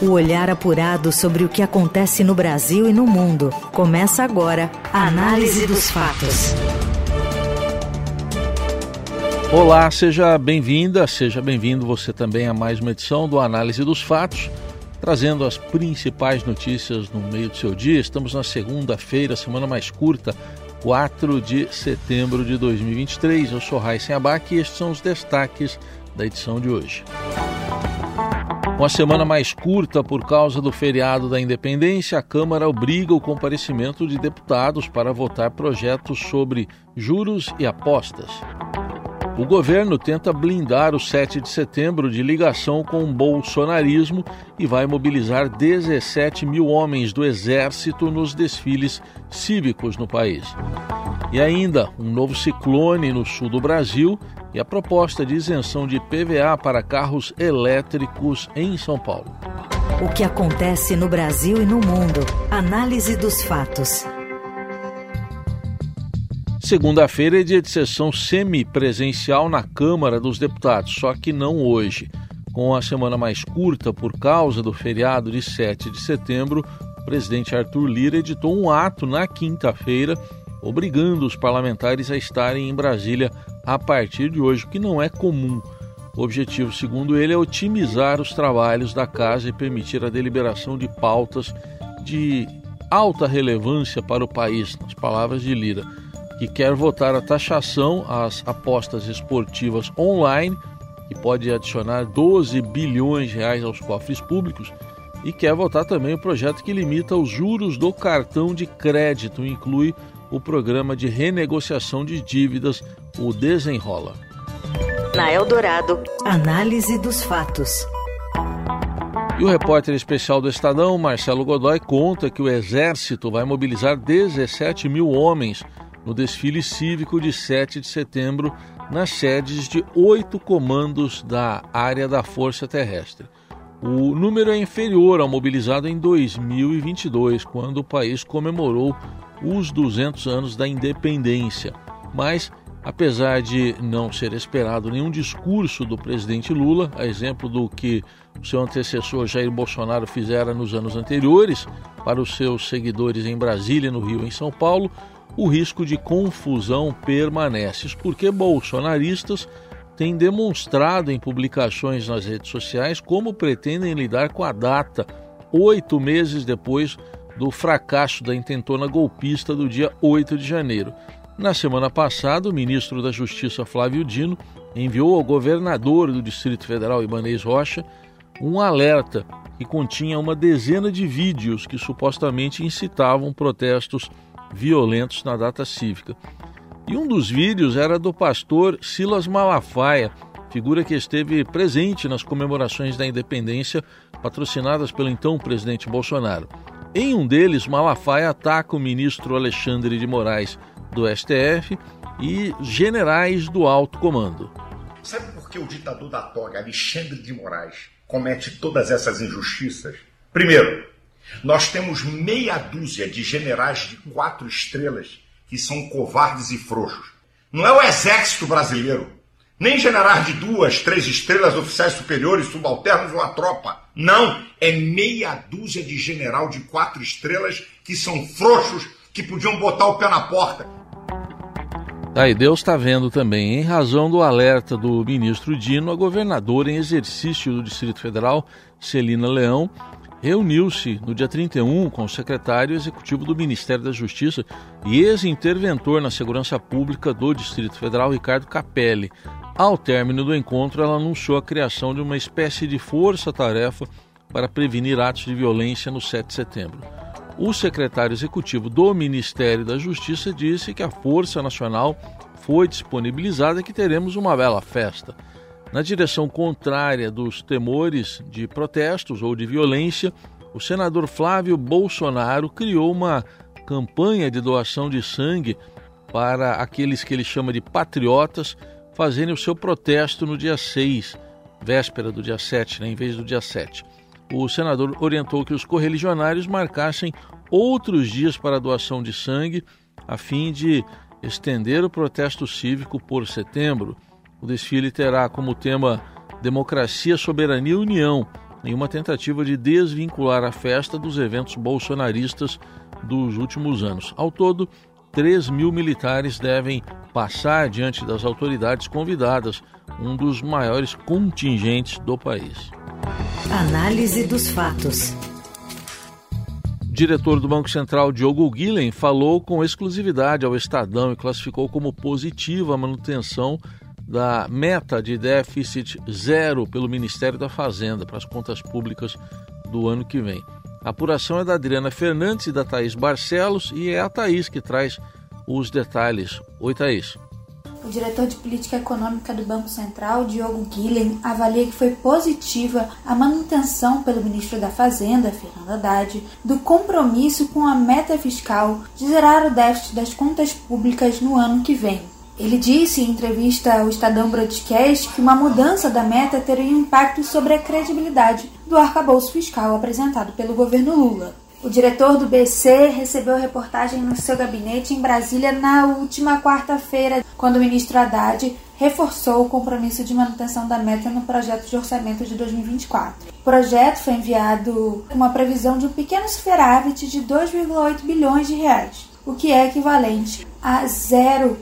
O olhar apurado sobre o que acontece no Brasil e no mundo. Começa agora a Análise dos Fatos. Olá, seja bem-vinda, seja bem-vindo você também a mais uma edição do Análise dos Fatos, trazendo as principais notícias no meio do seu dia. Estamos na segunda-feira, semana mais curta, 4 de setembro de 2023. Eu sou Raíssen Abac e estes são os destaques da edição de hoje. Com a semana mais curta por causa do feriado da independência, a Câmara obriga o comparecimento de deputados para votar projetos sobre juros e apostas. O governo tenta blindar o 7 de setembro de ligação com o bolsonarismo e vai mobilizar 17 mil homens do Exército nos desfiles cívicos no país. E ainda, um novo ciclone no sul do Brasil e a proposta de isenção de PVA para carros elétricos em São Paulo. O que acontece no Brasil e no mundo. Análise dos fatos. Segunda-feira é dia de sessão semipresencial na Câmara dos Deputados, só que não hoje. Com a semana mais curta por causa do feriado de 7 de setembro, o presidente Arthur Lira editou um ato na quinta-feira obrigando os parlamentares a estarem em Brasília a partir de hoje, o que não é comum. O objetivo, segundo ele, é otimizar os trabalhos da casa e permitir a deliberação de pautas de alta relevância para o país, nas palavras de Lira, que quer votar a taxação às apostas esportivas online, que pode adicionar 12 bilhões de reais aos cofres públicos, e quer votar também o projeto que limita os juros do cartão de crédito, inclui o programa de renegociação de dívidas, o Desenrola. Na Eldorado, análise dos fatos. E o repórter especial do Estadão, Marcelo Godoy, conta que o Exército vai mobilizar 17 mil homens no desfile cívico de 7 de setembro nas sedes de oito comandos da área da Força Terrestre. O número é inferior ao mobilizado em 2022, quando o país comemorou os 200 anos da independência. Mas, apesar de não ser esperado nenhum discurso do presidente Lula, a exemplo do que seu antecessor Jair Bolsonaro fizera nos anos anteriores para os seus seguidores em Brasília, no Rio e em São Paulo, o risco de confusão permanece, porque bolsonaristas têm demonstrado em publicações nas redes sociais como pretendem lidar com a data, oito meses depois do fracasso da intentona golpista do dia 8 de janeiro. Na semana passada, o ministro da Justiça Flávio Dino enviou ao governador do Distrito Federal, Ibanez Rocha, um alerta que continha uma dezena de vídeos que supostamente incitavam protestos violentos na data cívica. E um dos vídeos era do pastor Silas Malafaia, figura que esteve presente nas comemorações da independência patrocinadas pelo então presidente Bolsonaro. Em um deles, Malafaia ataca o ministro Alexandre de Moraes do STF e generais do alto comando. Sabe por que o ditador da toga, Alexandre de Moraes, comete todas essas injustiças? Primeiro, nós temos meia dúzia de generais de quatro estrelas que são covardes e frouxos. Não é o exército brasileiro, nem generais de duas, três estrelas, oficiais superiores, subalternos ou a tropa. Não, é meia dúzia de general de quatro estrelas que são frouxos, que podiam botar o pé na porta. Aí Deus está vendo também, em razão do alerta do ministro Dino, a governadora em exercício do Distrito Federal, Celina Leão, reuniu-se no dia 31 com o secretário executivo do Ministério da Justiça e ex-interventor na segurança pública do Distrito Federal, Ricardo Capelli. Ao término do encontro, ela anunciou a criação de uma espécie de força-tarefa para prevenir atos de violência no 7 de setembro. O secretário executivo do Ministério da Justiça disse que a Força Nacional foi disponibilizada e que teremos uma bela festa. Na direção contrária dos temores de protestos ou de violência, o senador Flávio Bolsonaro criou uma campanha de doação de sangue para aqueles que ele chama de patriotas fazerem o seu protesto no dia 6, véspera do dia 7, né, em vez do dia 7. O senador orientou que os correligionários marcassem outros dias para a doação de sangue, a fim de estender o protesto cívico por setembro. O desfile terá como tema Democracia, Soberania e União em uma tentativa de desvincular a festa dos eventos bolsonaristas dos últimos anos. Ao todo, 3 mil militares devem passar diante das autoridades convidadas, um dos maiores contingentes do país. Análise dos fatos. O diretor do Banco Central, Diogo Guilhem, falou com exclusividade ao Estadão e classificou como positiva a manutenção da meta de déficit zero pelo Ministério da Fazenda para as contas públicas do ano que vem. A apuração é da Adriana Fernandes e da Thaís Barcelos e é a Thaís que traz os detalhes. Oi, Thaís. O diretor de política econômica do Banco Central, Diogo Guilhem, avalia que foi positiva a manutenção pelo ministro da Fazenda, Fernando Haddad, do compromisso com a meta fiscal de zerar o déficit das contas públicas no ano que vem. Ele disse em entrevista ao Estadão Broadcast que uma mudança da meta teria um impacto sobre a credibilidade do arcabouço fiscal apresentado pelo governo Lula. O diretor do BC recebeu reportagem no seu gabinete em Brasília na última quarta-feira, quando o ministro Haddad reforçou o compromisso de manutenção da meta no projeto de orçamento de 2024. O projeto foi enviado com uma previsão de um pequeno superávit de 2,8 bilhões de reais o que é equivalente a 0%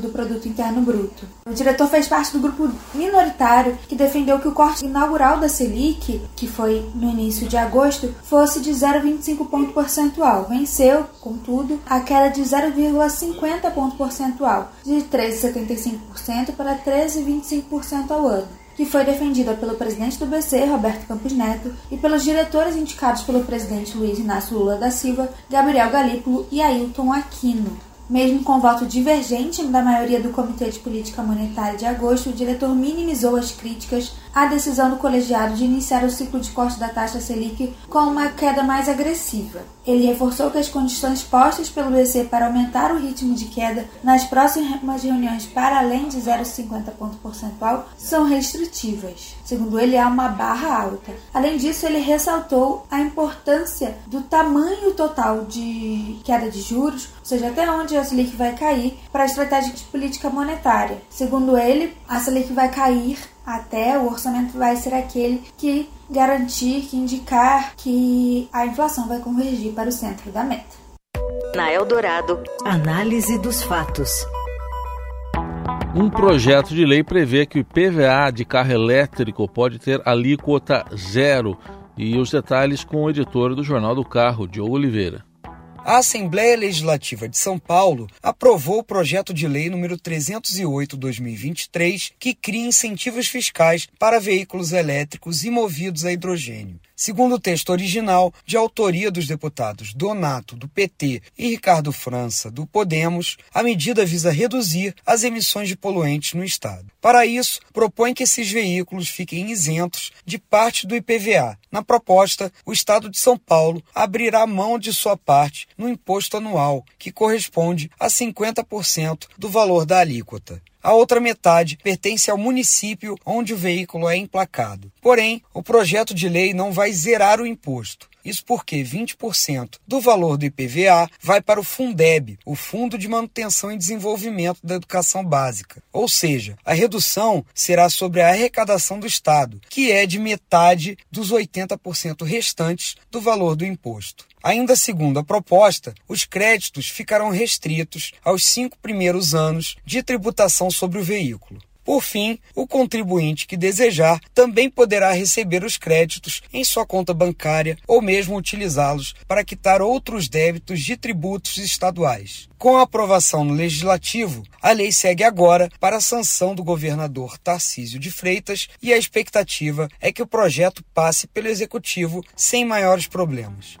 do produto interno bruto. O diretor fez parte do grupo minoritário que defendeu que o corte inaugural da Selic, que foi no início de agosto, fosse de 0,25 ponto percentual. Venceu, contudo, a queda de 0,50 ponto percentual, de 13,75% para 13,25% ao ano que foi defendida pelo presidente do BC, Roberto Campos Neto, e pelos diretores indicados pelo presidente Luiz Inácio Lula da Silva, Gabriel Galípolo e Ailton Aquino. Mesmo com voto divergente da maioria do Comitê de Política Monetária de agosto, o diretor minimizou as críticas à decisão do colegiado de iniciar o ciclo de corte da taxa Selic com uma queda mais agressiva. Ele reforçou que as condições postas pelo BC para aumentar o ritmo de queda nas próximas reuniões para além de 0,50 ponto percentual são restritivas. Segundo ele, há uma barra alta. Além disso, ele ressaltou a importância do tamanho total de queda de juros, ou seja, até onde a Selic vai cair, para a estratégia de política monetária. Segundo ele, a Selic vai cair até o orçamento vai ser aquele que garantir, que indicar que a inflação vai convergir para o centro da meta. Na Eldorado, análise dos fatos. Um projeto de lei prevê que o IPVA de carro elétrico pode ter alíquota zero. E os detalhes com o editor do Jornal do Carro, Diogo Oliveira. A Assembleia Legislativa de São Paulo aprovou o projeto de lei número 308/2023, que cria incentivos fiscais para veículos elétricos e movidos a hidrogênio. Segundo o texto original, de autoria dos deputados Donato, do PT, e Ricardo França, do Podemos, a medida visa reduzir as emissões de poluentes no Estado. Para isso, propõe que esses veículos fiquem isentos de parte do IPVA. Na proposta, o Estado de São Paulo abrirá mão de sua parte no imposto anual, que corresponde a 50% do valor da alíquota. A outra metade pertence ao município onde o veículo é emplacado. Porém, o projeto de lei não vai zerar o imposto. Isso porque 20% do valor do IPVA vai para o Fundeb, o Fundo de Manutenção e Desenvolvimento da Educação Básica. Ou seja, a redução será sobre a arrecadação do Estado, que é de metade dos 80% restantes do valor do imposto. Ainda segundo a proposta, os créditos ficarão restritos aos cinco primeiros anos de tributação sobre o veículo. Por fim, o contribuinte que desejar também poderá receber os créditos em sua conta bancária ou mesmo utilizá-los para quitar outros débitos de tributos estaduais. Com a aprovação no Legislativo, a lei segue agora para a sanção do governador Tarcísio de Freitas e a expectativa é que o projeto passe pelo Executivo sem maiores problemas.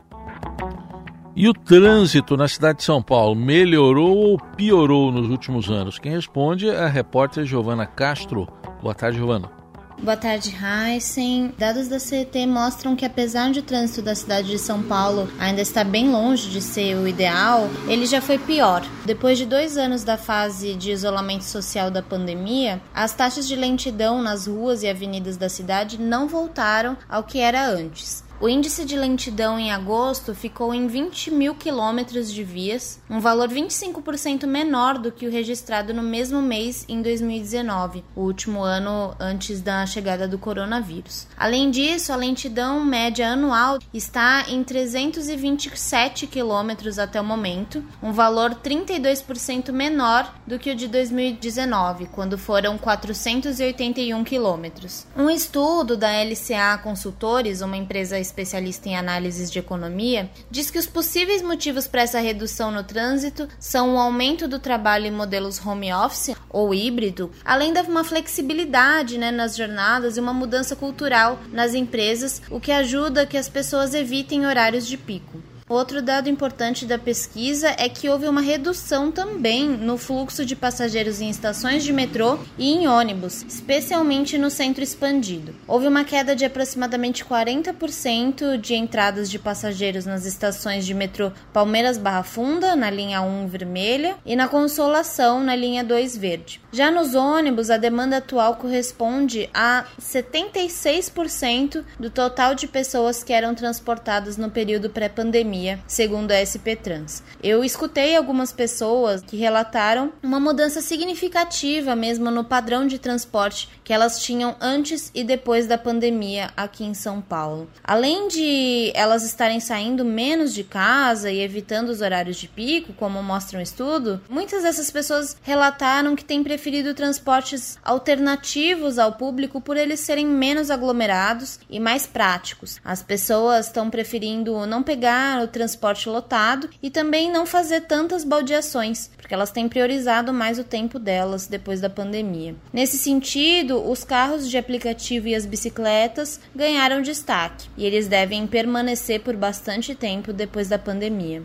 E o trânsito na cidade de São Paulo melhorou ou piorou nos últimos anos? Quem responde é a repórter Giovana Castro. Boa tarde, Giovana. Boa tarde, Heisen. Dados da CET mostram que apesar de o trânsito da cidade de São Paulo ainda estar bem longe de ser o ideal, ele já foi pior. Depois de dois anos da fase de isolamento social da pandemia, as taxas de lentidão nas ruas e avenidas da cidade não voltaram ao que era antes. O índice de lentidão em agosto ficou em 20 mil quilômetros de vias, um valor 25% menor do que o registrado no mesmo mês em 2019, o último ano antes da chegada do coronavírus. Além disso, a lentidão média anual está em 327 quilômetros até o momento, um valor 32% menor do que o de 2019, quando foram 481 quilômetros. Um estudo da LCA Consultores, uma empresa especialista em análises de economia, diz que os possíveis motivos para essa redução no trânsito são o aumento do trabalho em modelos home office ou híbrido, além de uma flexibilidade né, nas jornadas e uma mudança cultural nas empresas, o que ajuda que as pessoas evitem horários de pico. Outro dado importante da pesquisa é que houve uma redução também no fluxo de passageiros em estações de metrô e em ônibus, especialmente no centro expandido. Houve uma queda de aproximadamente 40% de entradas de passageiros nas estações de metrô Palmeiras Barra Funda, na linha 1 vermelha, e na Consolação, na linha 2 verde. Já nos ônibus, a demanda atual corresponde a 76% do total de pessoas que eram transportadas no período pré-pandemia pandemia, segundo a SP Trans. Eu escutei algumas pessoas que relataram uma mudança significativa mesmo no padrão de transporte que elas tinham antes e depois da pandemia aqui em São Paulo. Além de elas estarem saindo menos de casa e evitando os horários de pico, como mostra um estudo, muitas dessas pessoas relataram que têm preferido transportes alternativos ao público por eles serem menos aglomerados e mais práticos. As pessoas estão preferindo não pegar transporte lotado e também não fazer tantas baldeações, porque elas têm priorizado mais o tempo delas depois da pandemia. Nesse sentido, os carros de aplicativo e as bicicletas ganharam destaque e eles devem permanecer por bastante tempo depois da pandemia.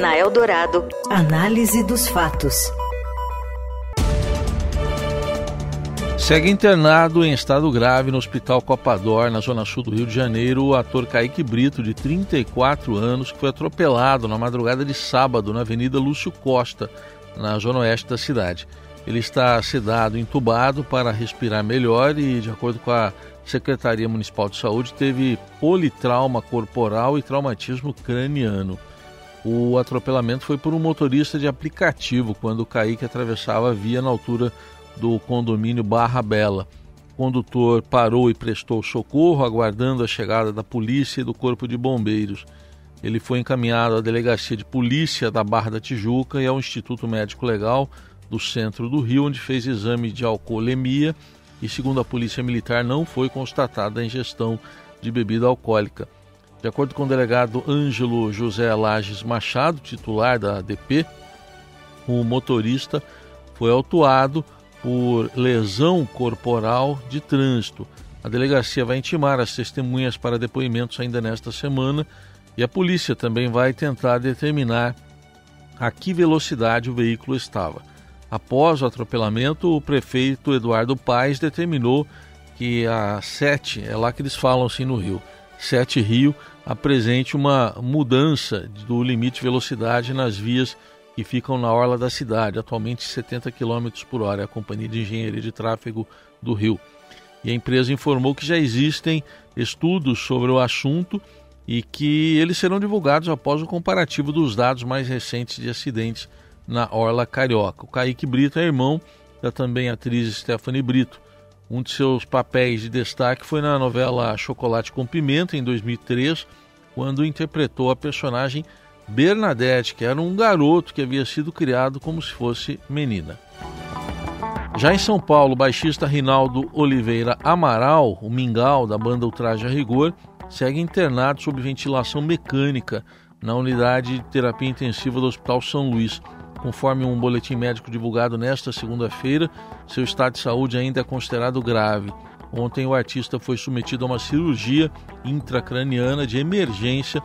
Na Eldorado, análise dos fatos. Segue internado em estado grave no Hospital Copador, na zona sul do Rio de Janeiro, o ator Kaique Brito, de 34 anos, que foi atropelado na madrugada de sábado na Avenida Lúcio Costa, na zona oeste da cidade. Ele está sedado, entubado para respirar melhor e, de acordo com a Secretaria Municipal de Saúde, teve politrauma corporal e traumatismo craniano. O atropelamento foi por um motorista de aplicativo quando o Kaique atravessava a via na altura do condomínio Barra Bela. O condutor parou e prestou socorro, aguardando a chegada da polícia e do corpo de bombeiros. Ele foi encaminhado à delegacia de polícia da Barra da Tijuca e ao Instituto Médico Legal do centro do Rio, onde fez exame de alcoolemia e, segundo a Polícia Militar, não foi constatada a ingestão de bebida alcoólica. De acordo com o delegado Ângelo José Lages Machado, titular da ADP, o motorista foi autuado por lesão corporal de trânsito. A delegacia vai intimar as testemunhas para depoimentos ainda nesta semana e a polícia também vai tentar determinar a que velocidade o veículo estava. Após o atropelamento, o prefeito Eduardo Paes determinou que a 7, é lá que eles falam assim no Rio, 7 Rio, apresente uma mudança do limite de velocidade nas vias que ficam na orla da cidade, atualmente 70 km por hora, é a Companhia de Engenharia de Tráfego do Rio. E a empresa informou que já existem estudos sobre o assunto e que eles serão divulgados após o comparativo dos dados mais recentes de acidentes na Orla Carioca. O Kaique Brito é irmão da também atriz Stephanie Brito. Um de seus papéis de destaque foi na novela Chocolate com Pimenta, em 2003, quando interpretou a personagem Bernadette, que era um garoto que havia sido criado como se fosse menina. Já em São Paulo, o baixista Rinaldo Oliveira Amaral, o mingau da banda Ultraje a Rigor, segue internado sob ventilação mecânica na unidade de terapia intensiva do Hospital São Luís. Conforme um boletim médico divulgado nesta segunda-feira, seu estado de saúde ainda é considerado grave. Ontem, o artista foi submetido a uma cirurgia intracraniana de emergência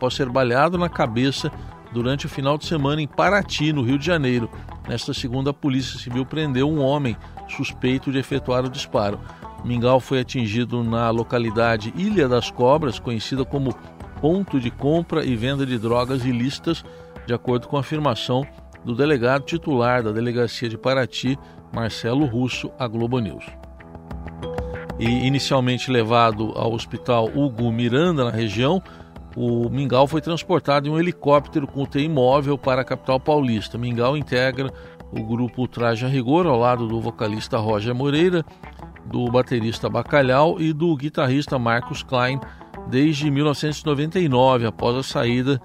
após ser baleado na cabeça durante o final de semana em Paraty, no Rio de Janeiro. Nesta segunda, a Polícia Civil prendeu um homem suspeito de efetuar o disparo. Mingau foi atingido na localidade Ilha das Cobras, conhecida como ponto de compra e venda de drogas ilícitas, de acordo com a afirmação do delegado titular da delegacia de Paraty, Marcelo Russo, à Globo News. e inicialmente levado ao hospital Hugo Miranda, na região, o Mingau foi transportado em um helicóptero com UTI móvel para a capital paulista. Mingau integra o grupo Traje a Rigor, ao lado do vocalista Roger Moreira, do baterista Bacalhau e do guitarrista Marcos Klein, desde 1999, após a saída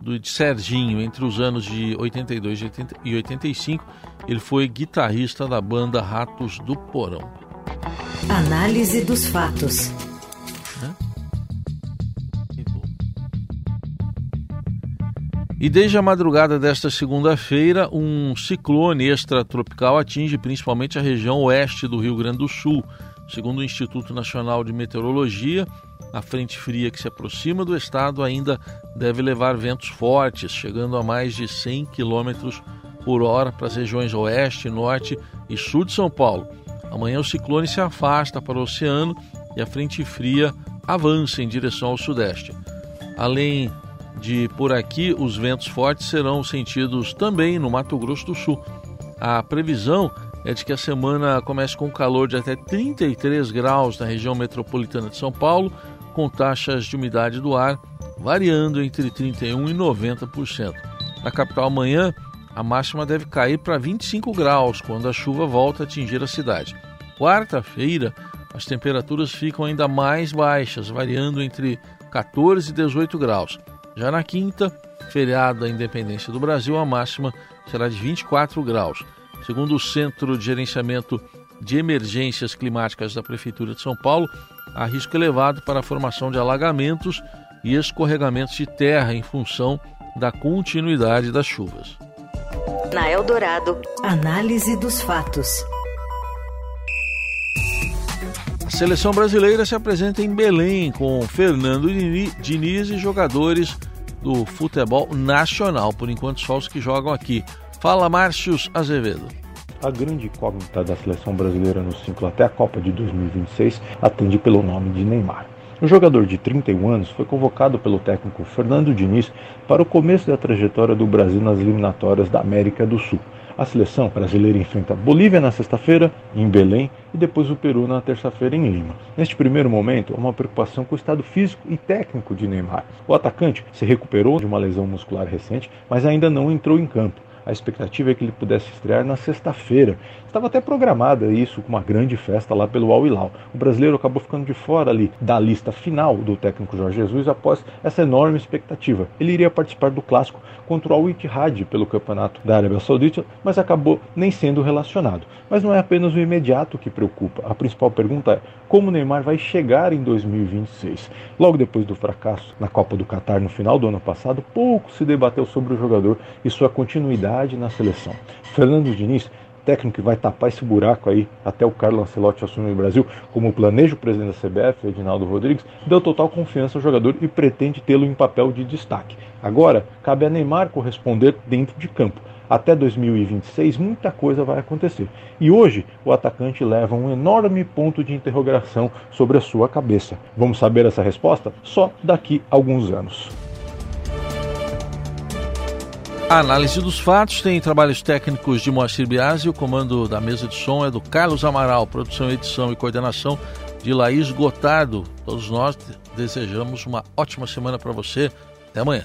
do, de Serginho. Entre os anos de 82 e 85, ele foi guitarrista da banda Ratos do Porão. Análise dos fatos. E desde a madrugada desta segunda-feira, um ciclone extratropical atinge principalmente a região oeste do Rio Grande do Sul. Segundo o Instituto Nacional de Meteorologia, a frente fria que se aproxima do estado ainda deve levar ventos fortes, chegando a mais de 100 km por hora para as regiões oeste, norte e sul de São Paulo. Amanhã o ciclone se afasta para o oceano e a frente fria avança em direção ao sudeste. Além de por aqui, os ventos fortes serão sentidos também no Mato Grosso do Sul. A previsão é de que a semana comece com calor de até 33 graus na região metropolitana de São Paulo, com taxas de umidade do ar variando entre 31% e 90%. Na capital amanhã, a máxima deve cair para 25 graus quando a chuva volta a atingir a cidade. Quarta-feira, as temperaturas ficam ainda mais baixas, variando entre 14 e 18 graus. Já na quinta, feriado da Independência do Brasil, a máxima será de 24 graus. Segundo o Centro de Gerenciamento de Emergências Climáticas da Prefeitura de São Paulo, há risco elevado para a formação de alagamentos e escorregamentos de terra em função da continuidade das chuvas. Na Eldorado, análise dos fatos. A seleção brasileira se apresenta em Belém com Fernando Diniz e jogadores do futebol nacional. Por enquanto, só os que jogam aqui. Fala, Márcios Azevedo. A grande incógnita da seleção brasileira no ciclo até a Copa de 2026 atende pelo nome de Neymar. O jogador de 31 anos foi convocado pelo técnico Fernando Diniz para o começo da trajetória do Brasil nas eliminatórias da América do Sul. A seleção brasileira enfrenta Bolívia na sexta-feira, em Belém, e depois o Peru na terça-feira em Lima. Neste primeiro momento, há uma preocupação com o estado físico e técnico de Neymar. O atacante se recuperou de uma lesão muscular recente, mas ainda não entrou em campo. A expectativa é que ele pudesse estrear na sexta-feira. Estava até programada isso com uma grande festa lá pelo Al Hilal. O brasileiro acabou ficando de fora ali da lista final do técnico Jorge Jesus após essa enorme expectativa. Ele iria participar do clássico contra o Al Ittihad pelo campeonato da Arábia Saudita, mas acabou nem sendo relacionado. Mas não é apenas o imediato que preocupa. A principal pergunta é como Neymar vai chegar em 2026. Logo depois do fracasso na Copa do Catar no final do ano passado, pouco se debateu sobre o jogador e sua continuidade na seleção. Fernando Diniz técnico que vai tapar esse buraco aí até o Carlos Ancelotti assumir o Brasil, como planeja o presidente da CBF, Edinaldo Rodrigues, deu total confiança ao jogador e pretende tê-lo em papel de destaque. Agora, cabe a Neymar corresponder dentro de campo. Até 2026, muita coisa vai acontecer. E hoje, o atacante leva um enorme ponto de interrogação sobre a sua cabeça. Vamos saber essa resposta só daqui a alguns anos. A análise dos fatos tem trabalhos técnicos de Moacir Biasi, o comando da mesa de som é do Carlos Amaral, produção, edição e coordenação de Laís Gotardo. Todos nós desejamos uma ótima semana para você. Até amanhã.